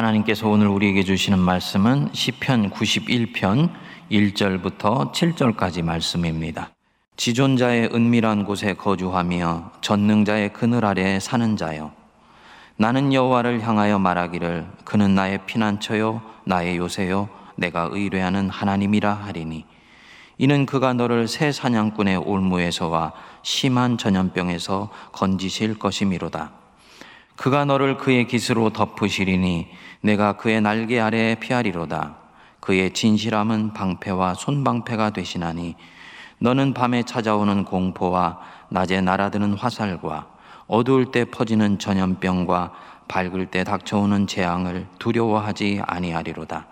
하나님께서 오늘 우리에게 주시는 말씀은 시편 91편 1절부터 7절까지 말씀입니다. 지존자의 은밀한 곳에 거주하며 전능자의 그늘 아래 사는 자여 나는 여호와를 향하여 말하기를 그는 나의 피난처요 나의 요새요 내가 의뢰하는 하나님이라 하리니 이는 그가 너를 새 사냥꾼의 올무에서와 심한 전염병에서 건지실 것이미로다. 그가 너를 그의 깃으로 덮으시리니 내가 그의 날개 아래에 피하리로다. 그의 진실함은 방패와 손방패가 되시나니 너는 밤에 찾아오는 공포와 낮에 날아드는 화살과 어두울 때 퍼지는 전염병과 밝을 때 닥쳐오는 재앙을 두려워하지 아니하리로다.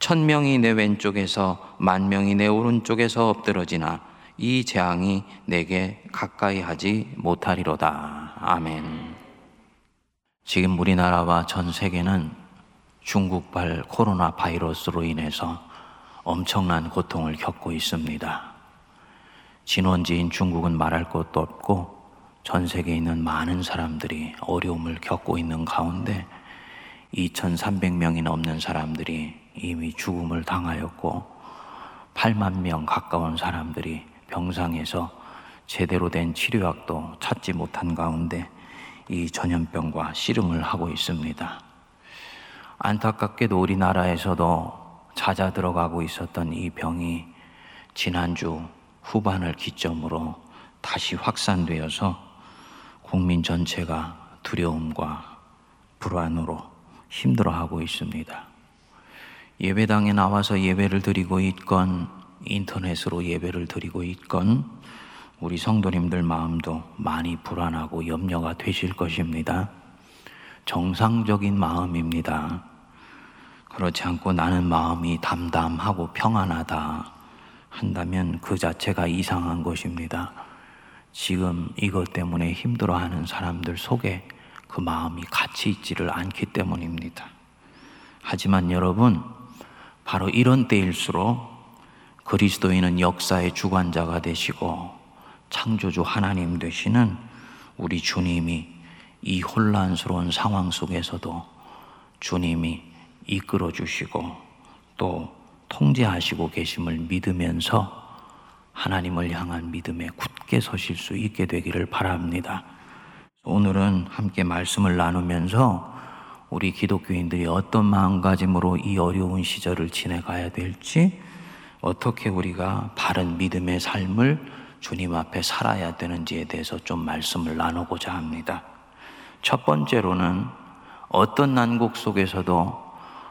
천 명이 내 왼쪽에서 만 명이 내 오른쪽에서 엎드러지나 이 재앙이 내게 가까이 하지 못하리로다. 아멘. 지금 우리나라와 전 세계는 중국발 코로나 바이러스로 인해서 엄청난 고통을 겪고 있습니다. 진원지인 중국은 말할 것도 없고 전 세계에 있는 많은 사람들이 어려움을 겪고 있는 가운데 2,300명이 넘는 사람들이 이미 죽음을 당하였고 8만 명 가까운 사람들이 병상에서 제대로 된 치료약도 찾지 못한 가운데 이 전염병과 씨름을 하고 있습니다. 안타깝게도 우리나라에서도 잦아 들어가고 있었던 이 병이 지난주 후반을 기점으로 다시 확산되어서 국민 전체가 두려움과 불안으로 힘들어하고 있습니다. 예배당에 나와서 예배를 드리고 있건 인터넷으로 예배를 드리고 있건 우리 성도님들 마음도 많이 불안하고 염려가 되실 것입니다. 정상적인 마음입니다. 그렇지 않고 나는 마음이 담담하고 평안하다 한다면 그 자체가 이상한 것입니다. 지금 이것 때문에 힘들어하는 사람들 속에 그 마음이 같이 있지를 않기 때문입니다. 하지만 여러분, 바로 이런 때일수록 그리스도인은 역사의 주관자가 되시고 창조주 하나님 되시는 우리 주님이 이 혼란스러운 상황 속에서도 주님이 이끌어 주시고 또 통제하시고 계심을 믿으면서 하나님을 향한 믿음에 굳게 서실 수 있게 되기를 바랍니다. 오늘은 함께 말씀을 나누면서 우리 기독교인들이 어떤 마음가짐으로 이 어려운 시절을 지내가야 될지, 어떻게 우리가 바른 믿음의 삶을 주님 앞에 살아야 되는지에 대해서 좀 말씀을 나누고자 합니다. 첫 번째로는 어떤 난국 속에서도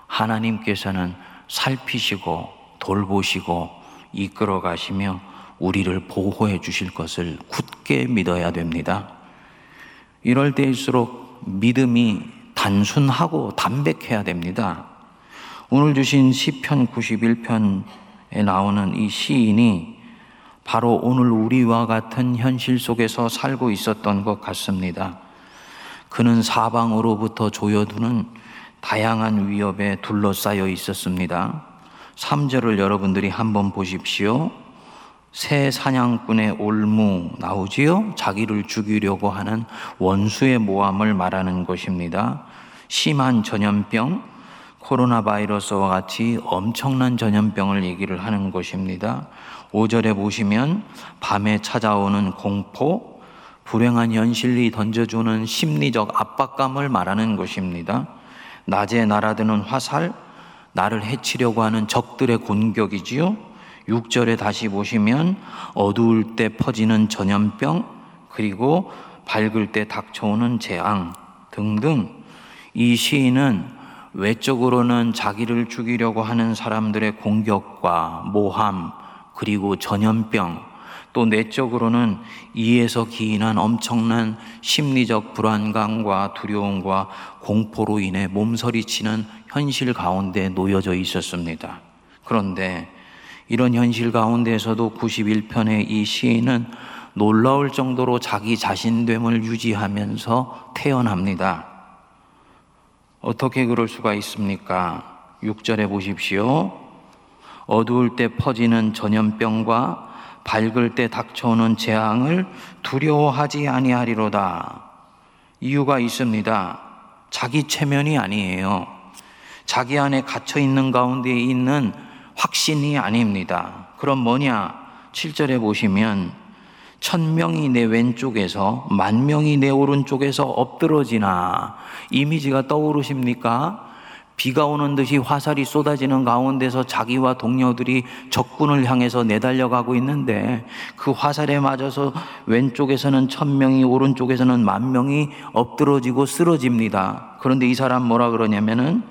하나님께서는 살피시고 돌보시고 이끌어 가시며 우리를 보호해 주실 것을 굳게 믿어야 됩니다. 이럴 때일수록 믿음이 단순하고 담백해야 됩니다. 오늘 주신 시편 91편에 나오는 이 시인이 바로 오늘 우리와 같은 현실 속에서 살고 있었던 것 같습니다. 그는 사방으로부터 조여두는 다양한 위협에 둘러싸여 있었습니다. 3절을 여러분들이 한번 보십시오. 새 사냥꾼의 올무 나오지요? 자기를 죽이려고 하는 원수의 모함을 말하는 것입니다. 심한 전염병, 코로나 바이러스와 같이 엄청난 전염병을 얘기를 하는 것입니다. 5절에 보시면 밤에 찾아오는 공포, 불행한 현실이 던져주는 심리적 압박감을 말하는 것입니다. 낮에 날아드는 화살, 나를 해치려고 하는 적들의 공격이지요. 6절에 다시 보시면 어두울 때 퍼지는 전염병, 그리고 밝을 때 닥쳐오는 재앙 등등 이 시인은 외적으로는 자기를 죽이려고 하는 사람들의 공격과 모함, 그리고 전염병, 또 내적으로는 이에서 기인한 엄청난 심리적 불안감과 두려움과 공포로 인해 몸서리치는 현실 가운데 놓여져 있었습니다. 그런데 이런 현실 가운데에서도 91편의 이 시인은 놀라울 정도로 자기 자신됨을 유지하면서 태어납니다. 어떻게 그럴 수가 있습니까? 6절에 보십시오. 어두울 때 퍼지는 전염병과 밝을 때 닥쳐오는 재앙을 두려워하지 아니하리로다. 이유가 있습니다. 자기 체면이 아니에요. 자기 안에 갇혀 있는 가운데 있는 확신이 아닙니다. 그럼 뭐냐? 7절에 보시면 천 명이 내 왼쪽에서 만 명이 내 오른쪽에서 엎드러지나 이미지가 떠오르십니까? 비가 오는 듯이 화살이 쏟아지는 가운데서 자기와 동료들이 적군을 향해서 내달려가고 있는데 그 화살에 맞아서 왼쪽에서는 천 명이 오른쪽에서는 만 명이 엎드러지고 쓰러집니다. 그런데 이 사람 뭐라 그러냐면은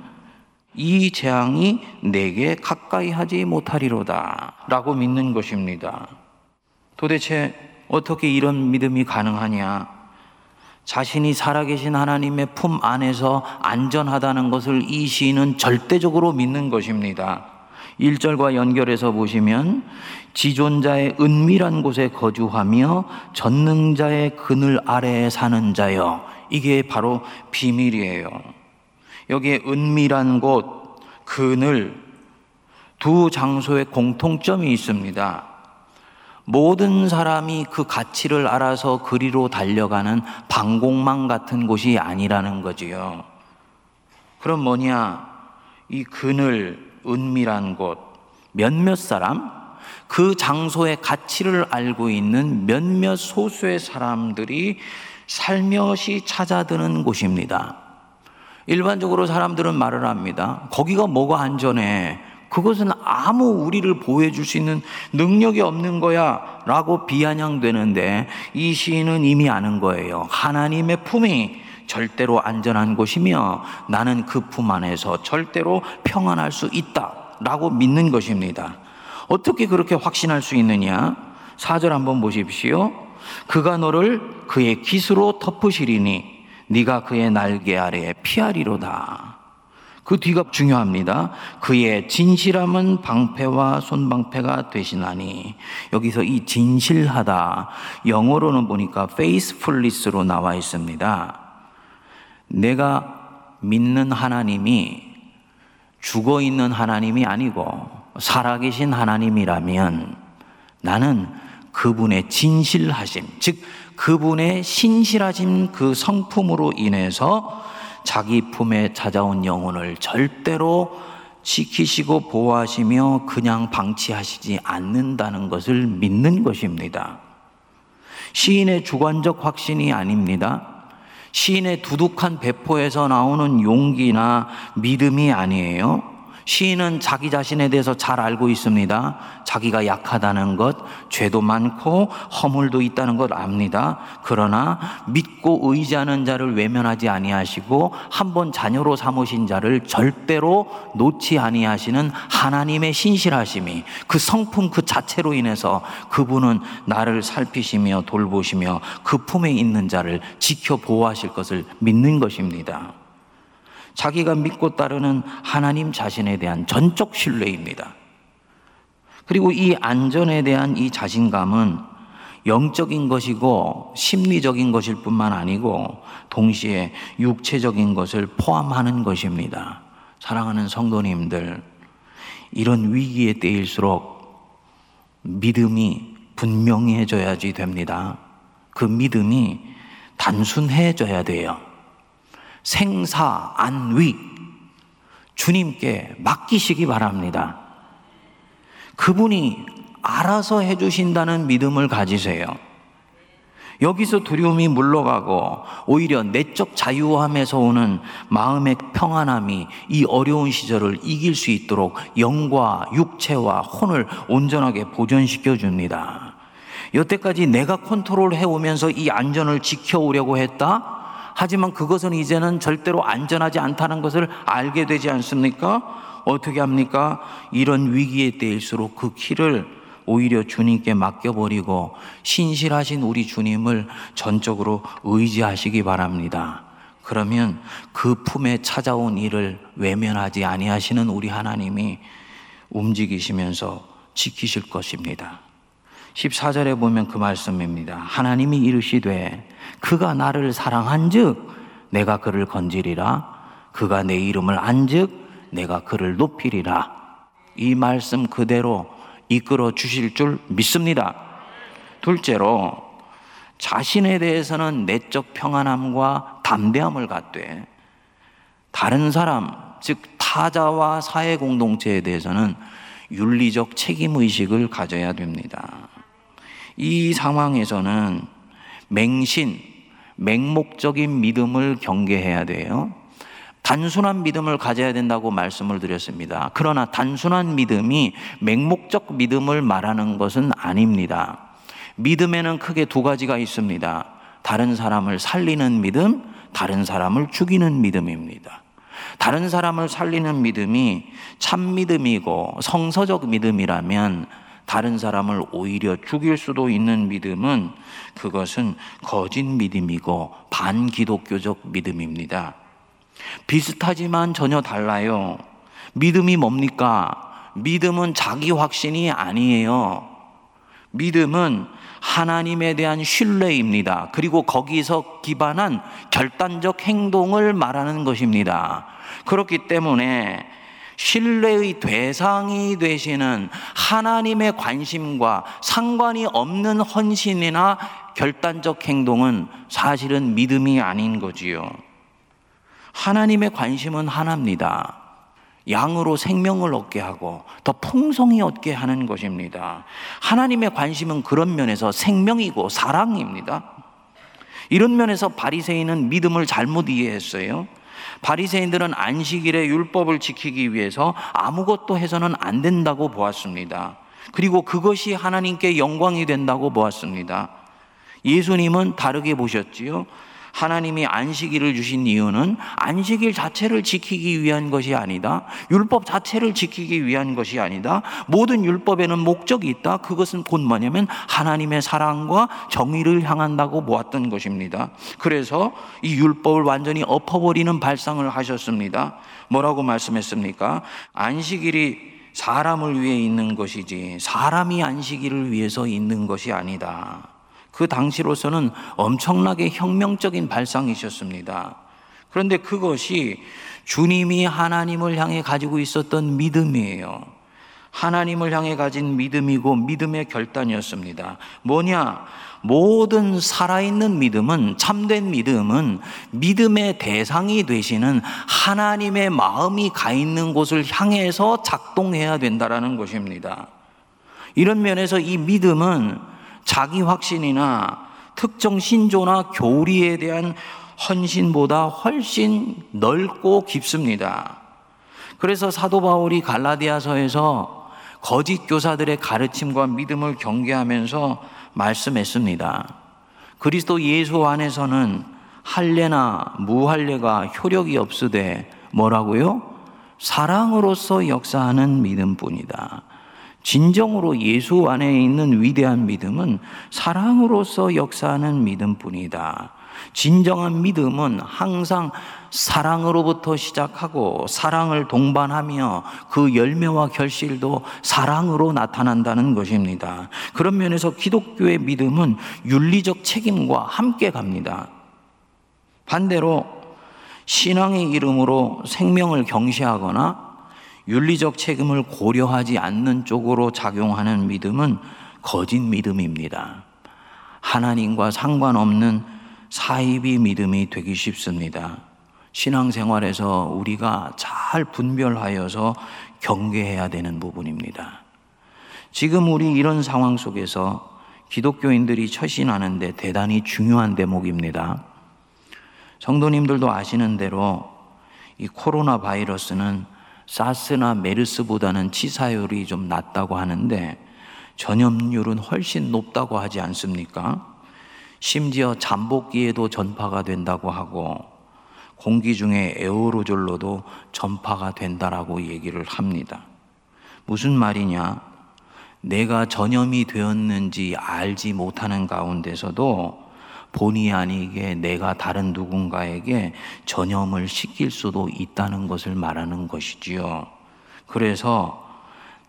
이 재앙이 내게 가까이 하지 못하리로다 라고 믿는 것입니다. 도대체 어떻게 이런 믿음이 가능하냐? 자신이 살아계신 하나님의 품 안에서 안전하다는 것을 이 시인은 절대적으로 믿는 것입니다. 1절과 연결해서 보시면 지존자의 은밀한 곳에 거주하며 전능자의 그늘 아래에 사는 자여 이게 바로 비밀이에요. 여기에 은밀한 곳, 그늘 두 장소에 공통점이 있습니다. 모든 사람이 그 가치를 알아서 그리로 달려가는 방공망 같은 곳이 아니라는 거지요. 그럼 뭐냐? 이 그늘, 은밀한 곳, 몇몇 사람, 그 장소의 가치를 알고 있는 몇몇 소수의 사람들이 살며시 찾아드는 곳입니다. 일반적으로 사람들은 말을 합니다. 거기가 뭐가 안전해? 그것은 아무 우리를 보호해 줄 수 있는 능력이 없는 거야 라고 비아냥되는데 이 시인은 이미 아는 거예요. 하나님의 품이 절대로 안전한 곳이며 나는 그 품 안에서 절대로 평안할 수 있다 라고 믿는 것입니다. 어떻게 그렇게 확신할 수 있느냐? 4절 한번 보십시오. 그가 너를 그의 기스로 덮으시리니 네가 그의 날개 아래에 피하리로다. 그 뒤가 중요합니다. 그의 진실함은 방패와 손방패가 되시나니 여기서 이 진실하다 영어로는 보니까 faithfulness로 나와 있습니다. 내가 믿는 하나님이 죽어 있는 하나님이 아니고 살아계신 하나님이라면 나는 그분의 진실하심, 즉 그분의 신실하신 그 성품으로 인해서 자기 품에 찾아온 영혼을 절대로 지키시고 보호하시며 그냥 방치하시지 않는다는 것을 믿는 것입니다. 시인의 주관적 확신이 아닙니다. 시인의 두둑한 배포에서 나오는 용기나 믿음이 아니에요. 시인은 자기 자신에 대해서 잘 알고 있습니다. 자기가 약하다는 것, 죄도 많고 허물도 있다는 것 압니다. 그러나 믿고 의지하는 자를 외면하지 아니하시고 한 번 자녀로 삼으신 자를 절대로 놓지 아니하시는 하나님의 신실하심이 그 성품 그 자체로 인해서 그분은 나를 살피시며 돌보시며 그 품에 있는 자를 지켜 보호하실 것을 믿는 것입니다. 자기가 믿고 따르는 하나님 자신에 대한 전적 신뢰입니다. 그리고 이 안전에 대한 이 자신감은 영적인 것이고 심리적인 것일 뿐만 아니고 동시에 육체적인 것을 포함하는 것입니다. 사랑하는 성도님들, 이런 위기의 때일수록 믿음이 분명해져야지 됩니다. 그 믿음이 단순해져야 돼요. 생사, 안위, 주님께 맡기시기 바랍니다. 그분이 알아서 해주신다는 믿음을 가지세요. 여기서 두려움이 물러가고 오히려 내적 자유함에서 오는 마음의 평안함이 이 어려운 시절을 이길 수 있도록 영과 육체와 혼을 온전하게 보존시켜 줍니다. 여태까지 내가 컨트롤 해오면서 이 안전을 지켜오려고 했다? 하지만 그것은 이제는 절대로 안전하지 않다는 것을 알게 되지 않습니까? 어떻게 합니까? 이런 위기에 때일수록 그 키를 오히려 주님께 맡겨버리고 신실하신 우리 주님을 전적으로 의지하시기 바랍니다. 그러면 그 품에 찾아온 일을 외면하지 아니하시는 우리 하나님이 움직이시면서 지키실 것입니다. 14절에 보면 그 말씀입니다. 하나님이 이르시되 그가 나를 사랑한즉 내가 그를 건지리라 그가 내 이름을 안즉 내가 그를 높이리라 이 말씀 그대로 이끌어 주실 줄 믿습니다. 둘째로 자신에 대해서는 내적 평안함과 담대함을 갖되 다른 사람 즉 사자와 사회 공동체에 대해서는 윤리적 책임 의식을 가져야 됩니다. 이 상황에서는 맹신, 맹목적인 믿음을 경계해야 돼요. 단순한 믿음을 가져야 된다고 말씀을 드렸습니다. 그러나 단순한 믿음이 맹목적 믿음을 말하는 것은 아닙니다. 믿음에는 크게 두 가지가 있습니다. 다른 사람을 살리는 믿음, 다른 사람을 죽이는 믿음입니다. 다른 사람을 살리는 믿음이 참 믿음이고 성서적 믿음이라면 다른 사람을 오히려 죽일 수도 있는 믿음은 그것은 거짓 믿음이고 반기독교적 믿음입니다. 비슷하지만 전혀 달라요. 믿음이 뭡니까? 믿음은 자기 확신이 아니에요. 믿음은 하나님에 대한 신뢰입니다. 그리고 거기서 기반한 결단적 행동을 말하는 것입니다. 그렇기 때문에 신뢰의 대상이 되시는 하나님의 관심과 상관이 없는 헌신이나 결단적 행동은 사실은 믿음이 아닌 거지요. 하나님의 관심은 하나입니다. 양으로 생명을 얻게 하고 더 풍성히 얻게 하는 것입니다. 하나님의 관심은 그런 면에서 생명이고 사랑입니다. 이런 면에서 바리새인은 믿음을 잘못 이해했어요. 바리새인들은 안식일의 율법을 지키기 위해서 아무것도 해서는 안 된다고 보았습니다. 그리고 그것이 하나님께 영광이 된다고 보았습니다. 예수님은 다르게 보셨지요. 하나님이 안식일을 주신 이유는 안식일 자체를 지키기 위한 것이 아니다. 율법 자체를 지키기 위한 것이 아니다. 모든 율법에는 목적이 있다. 그것은 곧 뭐냐면 하나님의 사랑과 정의를 향한다고 보았던 것입니다. 그래서 이 율법을 완전히 엎어버리는 발상을 하셨습니다. 뭐라고 말씀했습니까? 안식일이 사람을 위해 있는 것이지 사람이 안식일을 위해서 있는 것이 아니다. 그 당시로서는 엄청나게 혁명적인 발상이셨습니다. 그런데 그것이 주님이 하나님을 향해 가지고 있었던 믿음이에요. 하나님을 향해 가진 믿음이고 믿음의 결단이었습니다. 뭐냐? 모든 살아있는 믿음은, 참된 믿음은 믿음의 대상이 되시는 하나님의 마음이 가 있는 곳을 향해서 작동해야 된다라는 것입니다. 이런 면에서 이 믿음은 자기 확신이나 특정 신조나 교리에 대한 헌신보다 훨씬 넓고 깊습니다. 그래서 사도 바울이 갈라디아서에서 거짓 교사들의 가르침과 믿음을 경계하면서 말씀했습니다. 그리스도 예수 안에서는 할례나 무할례가 효력이 없으되 뭐라고요? 사랑으로서 역사하는 믿음뿐이다. 진정으로 예수 안에 있는 위대한 믿음은 사랑으로서 역사하는 믿음뿐이다. 진정한 믿음은 항상 사랑으로부터 시작하고 사랑을 동반하며 그 열매와 결실도 사랑으로 나타난다는 것입니다. 그런 면에서 기독교의 믿음은 윤리적 책임과 함께 갑니다. 반대로 신앙의 이름으로 생명을 경시하거나 윤리적 책임을 고려하지 않는 쪽으로 작용하는 믿음은 거짓 믿음입니다. 하나님과 상관없는 사이비 믿음이 되기 쉽습니다. 신앙생활에서 우리가 잘 분별하여서 경계해야 되는 부분입니다. 지금 우리 이런 상황 속에서 기독교인들이 처신하는데 대단히 중요한 대목입니다. 성도님들도 아시는 대로 이 코로나 바이러스는 사스나 메르스보다는 치사율이 좀 낮다고 하는데 전염률은 훨씬 높다고 하지 않습니까? 심지어 잠복기에도 전파가 된다고 하고 공기 중에 에어로졸로도 전파가 된다라고 얘기를 합니다. 무슨 말이냐? 내가 전염이 되었는지 알지 못하는 가운데서도 본의 아니게 내가 다른 누군가에게 전염을 시킬 수도 있다는 것을 말하는 것이지요. 그래서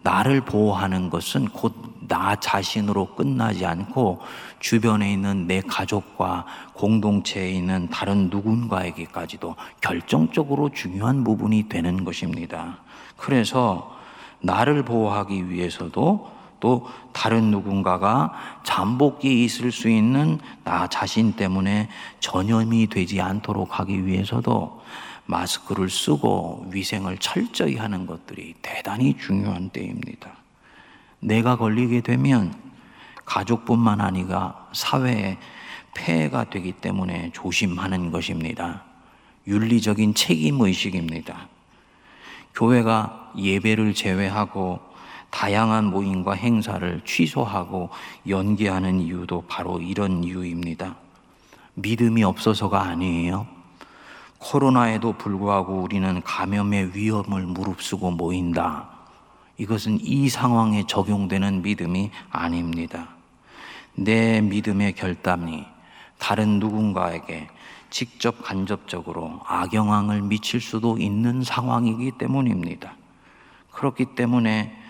나를 보호하는 것은 곧 나 자신으로 끝나지 않고 주변에 있는 내 가족과 공동체에 있는 다른 누군가에게까지도 결정적으로 중요한 부분이 되는 것입니다. 그래서 나를 보호하기 위해서도 또 다른 누군가가 잠복기 있을 수 있는 나 자신 때문에 전염이 되지 않도록 하기 위해서도 마스크를 쓰고 위생을 철저히 하는 것들이 대단히 중요한 때입니다. 내가 걸리게 되면 가족뿐만 아니라 사회에 폐해가 되기 때문에 조심하는 것입니다. 윤리적인 책임 의식입니다. 교회가 예배를 제외하고 다양한 모임과 행사를 취소하고 연기하는 이유도 바로 이런 이유입니다. 믿음이 없어서가 아니에요. 코로나에도 불구하고 우리는 감염의 위험을 무릅쓰고 모인다. 이것은 이 상황에 적용되는 믿음이 아닙니다. 내 믿음의 결단이 다른 누군가에게 직접 간접적으로 악영향을 미칠 수도 있는 상황이기 때문입니다. 그렇기 때문에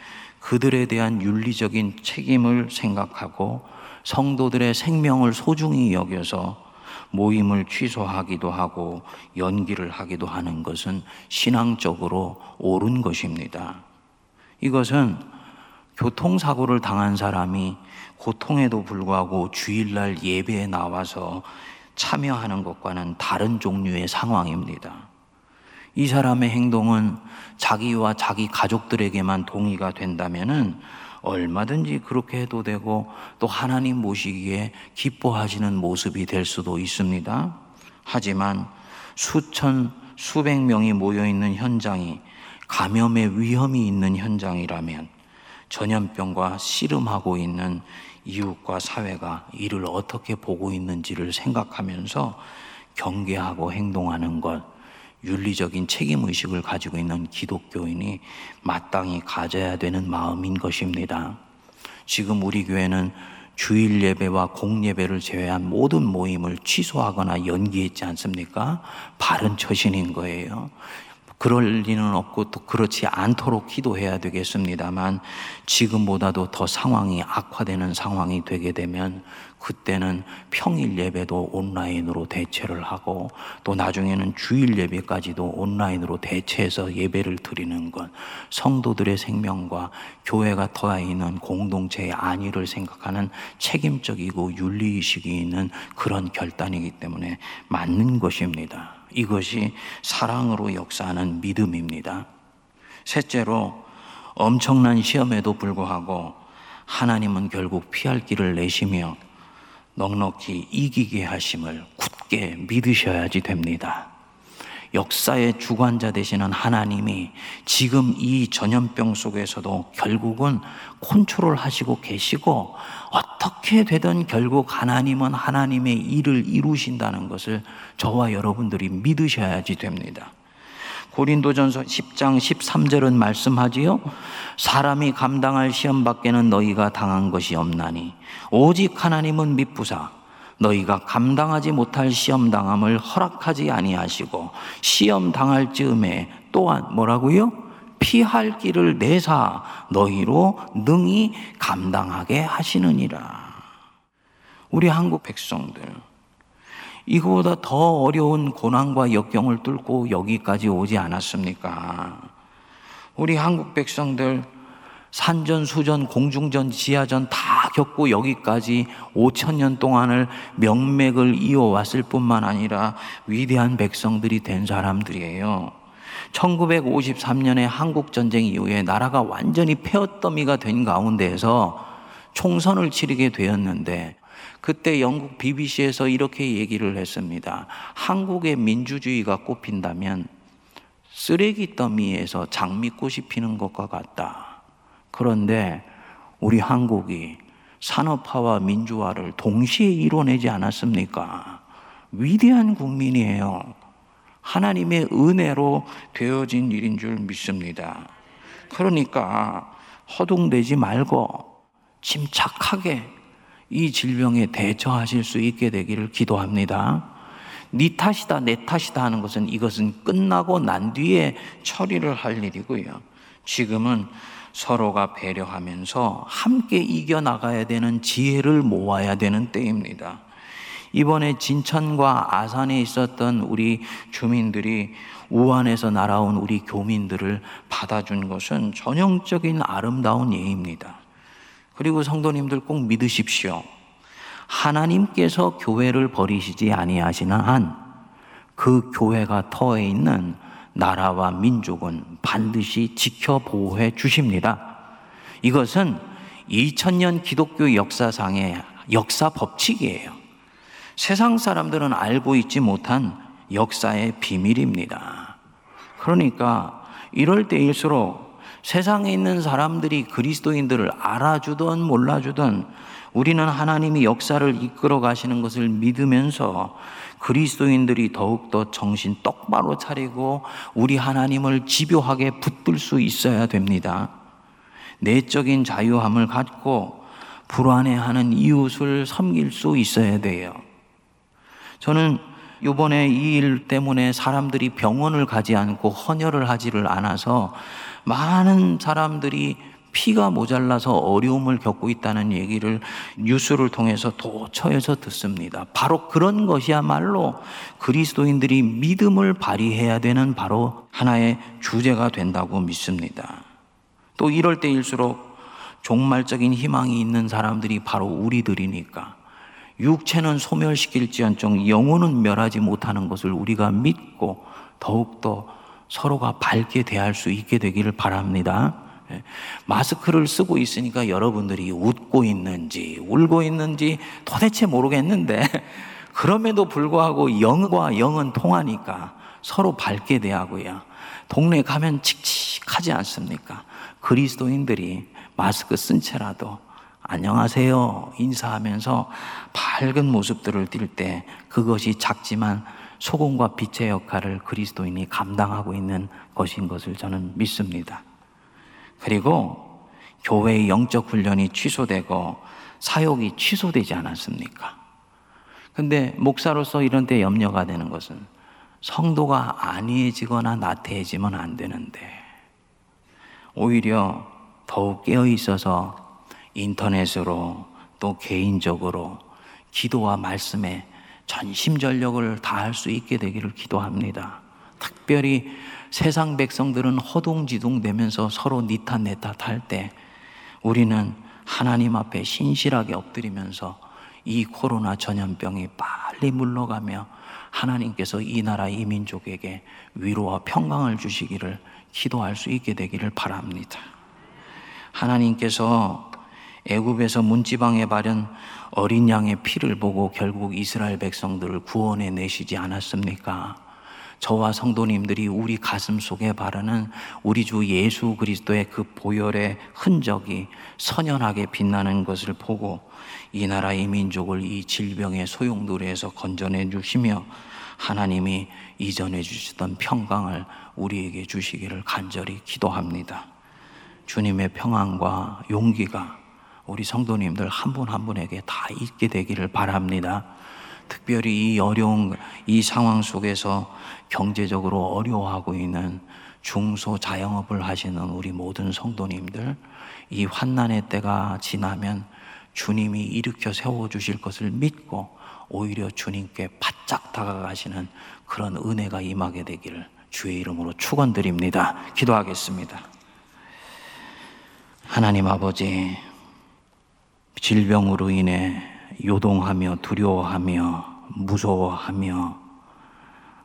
그들에 대한 윤리적인 책임을 생각하고 성도들의 생명을 소중히 여겨서 모임을 취소하기도 하고 연기를 하기도 하는 것은 신앙적으로 옳은 것입니다. 이것은 교통사고를 당한 사람이 고통에도 불구하고 주일날 예배에 나와서 참여하는 것과는 다른 종류의 상황입니다. 이 사람의 행동은 자기와 자기 가족들에게만 동의가 된다면은 얼마든지 그렇게 해도 되고 또 하나님 모시기에 기뻐하시는 모습이 될 수도 있습니다. 하지만 수천, 수백 명이 모여 있는 현장이 감염의 위험이 있는 현장이라면 전염병과 씨름하고 있는 이웃과 사회가 이를 어떻게 보고 있는지를 생각하면서 경계하고 행동하는 것, 윤리적인 책임 의식을 가지고 있는 기독교인이 마땅히 가져야 되는 마음인 것입니다. 지금 우리 교회는 주일 예배와 공예배를 제외한 모든 모임을 취소하거나 연기했지 않습니까? 바른 처신인 거예요. 그럴 리는 없고 또 그렇지 않도록 기도해야 되겠습니다만 지금보다도 더 상황이 악화되는 상황이 되게 되면 그때는 평일 예배도 온라인으로 대체를 하고 또 나중에는 주일 예배까지도 온라인으로 대체해서 예배를 드리는 것 성도들의 생명과 교회가 더하 있는 공동체의 안위를 생각하는 책임적이고 윤리의식이 있는 그런 결단이기 때문에 맞는 것입니다. 이것이 사랑으로 역사하는 믿음입니다. 셋째로 엄청난 시험에도 불구하고 하나님은 결국 피할 길을 내시며 넉넉히 이기게 하심을 굳게 믿으셔야지 됩니다. 역사의 주관자 되시는 하나님이 지금 이 전염병 속에서도 결국은 컨트롤 하시고 계시고 어떻게 되든 결국 하나님은 하나님의 일을 이루신다는 것을 저와 여러분들이 믿으셔야지 됩니다. 고린도전서 10장 13절은 말씀하지요. 사람이 감당할 시험 밖에는 너희가 당한 것이 없나니 오직 하나님은 미쁘사 너희가 감당하지 못할 시험 당함을 허락하지 아니하시고 시험 당할 즈음에 또한 뭐라고요? 피할 길을 내사 너희로 능히 감당하게 하시느니라. 우리 한국 백성들 이거보다 더 어려운 고난과 역경을 뚫고 여기까지 오지 않았습니까? 우리 한국 백성들 산전, 수전, 공중전, 지하전 다 겪고 여기까지 5천 년 동안을 명맥을 이어왔을 뿐만 아니라 위대한 백성들이 된 사람들이에요. 1953년에 한국전쟁 이후에 나라가 완전히 폐어더미가 된 가운데에서 총선을 치르게 되었는데 그때 영국 BBC에서 이렇게 얘기를 했습니다. 한국의 민주주의가 꼽힌다면 쓰레기 더미에서 장미꽃이 피는 것과 같다. 그런데 우리 한국이 산업화와 민주화를 동시에 이뤄내지 않았습니까? 위대한 국민이에요. 하나님의 은혜로 되어진 일인 줄 믿습니다. 그러니까 허둥대지 말고 침착하게 이 질병에 대처하실 수 있게 되기를 기도합니다. 네 탓이다, 내 탓이다 하는 것은 이것은 끝나고 난 뒤에 처리를 할 일이고요. 지금은 서로가 배려하면서 함께 이겨나가야 되는 지혜를 모아야 되는 때입니다. 이번에 진천과 아산에 있었던 우리 주민들이 우한에서 날아온 우리 교민들을 받아준 것은 전형적인 아름다운 예입니다. 그리고 성도님들 꼭 믿으십시오. 하나님께서 교회를 버리시지 아니하시는 한 그 교회가 터에 있는 나라와 민족은 반드시 지켜 보호해 주십니다. 이것은 2000년 기독교 역사상의 역사 법칙이에요. 세상 사람들은 알고 있지 못한 역사의 비밀입니다. 그러니까 이럴 때일수록 세상에 있는 사람들이 그리스도인들을 알아주든 몰라주든 우리는 하나님이 역사를 이끌어 가시는 것을 믿으면서 그리스도인들이 더욱더 정신 똑바로 차리고 우리 하나님을 집요하게 붙들 수 있어야 됩니다. 내적인 자유함을 갖고 불안해하는 이웃을 섬길 수 있어야 돼요. 저는 요번에 이 일 때문에 사람들이 병원을 가지 않고 헌혈을 하지를 않아서 많은 사람들이 피가 모자라서 어려움을 겪고 있다는 얘기를 뉴스를 통해서 도처에서 듣습니다. 바로 그런 것이야말로 그리스도인들이 믿음을 발휘해야 되는 바로 하나의 주제가 된다고 믿습니다. 또 이럴 때일수록 종말적인 희망이 있는 사람들이 바로 우리들이니까 육체는 소멸시킬지언정 영혼은 멸하지 못하는 것을 우리가 믿고 더욱더 서로가 밝게 대할 수 있게 되기를 바랍니다. 예. 마스크를 쓰고 있으니까 여러분들이 웃고 있는지 울고 있는지 도대체 모르겠는데 그럼에도 불구하고 영과 영은 통하니까 서로 밝게 대하고요. 동네 가면 칙칙하지 않습니까? 그리스도인들이 마스크 쓴 채라도 안녕하세요 인사하면서 밝은 모습들을 띌 때 그것이 작지만 소금과 빛의 역할을 그리스도인이 감당하고 있는 것인 것을 저는 믿습니다. 그리고 교회의 영적 훈련이 취소되고 사역이 취소되지 않았습니까? 근데 목사로서 이런 데 염려가 되는 것은 성도가 안이해지거나 나태해지면 안 되는데 오히려 더욱 깨어 있어서 인터넷으로 또 개인적으로 기도와 말씀에 전심전력을 다할 수 있게 되기를 기도합니다. 특별히 세상 백성들은 허둥지둥 되면서 서로 니탓 내탓 할때 우리는 하나님 앞에 신실하게 엎드리면서 이 코로나 전염병이 빨리 물러가며 하나님께서 이 나라 이 민족에게 위로와 평강을 주시기를 기도할 수 있게 되기를 바랍니다. 하나님께서 애굽에서 문지방에 바른 어린 양의 피를 보고 결국 이스라엘 백성들을 구원해 내시지 않았습니까? 저와 성도님들이 우리 가슴 속에 바르는 우리 주 예수 그리스도의 그 보혈의 흔적이 선연하게 빛나는 것을 보고 이 나라 이 민족을 이 질병의 소용돌이에서 건져내 주시며 하나님이 이전해 주시던 평강을 우리에게 주시기를 간절히 기도합니다. 주님의 평안과 용기가 우리 성도님들 한분한 분에게 다 있게 되기를 바랍니다. 특별히 이 어려운 이 상황 속에서 경제적으로 어려워하고 있는 중소 자영업을 하시는 우리 모든 성도님들 이 환난의 때가 지나면 주님이 일으켜 세워 주실 것을 믿고 오히려 주님께 바짝 다가가시는 그런 은혜가 임하게 되기를 주의 이름으로 축원드립니다. 기도하겠습니다. 하나님 아버지 질병으로 인해 요동하며 두려워하며 무서워하며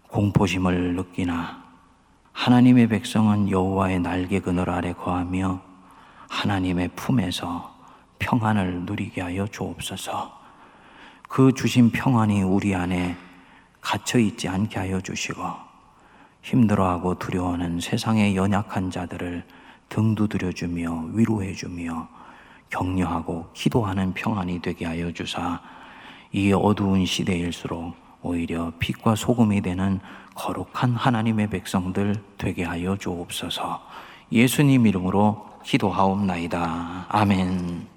공포심을 느끼나 하나님의 백성은 여호와의 날개 그늘 아래 거하며 하나님의 품에서 평안을 누리게 하여 주옵소서. 그 주신 평안이 우리 안에 갇혀 있지 않게 하여 주시고 힘들어하고 두려워하는 세상의 연약한 자들을 등 두드려 주며 위로해 주며 격려하고 기도하는 평안이 되게 하여 주사 이 어두운 시대일수록 오히려 빛과 소금이 되는 거룩한 하나님의 백성들 되게 하여 주옵소서. 예수님 이름으로 기도하옵나이다. 아멘.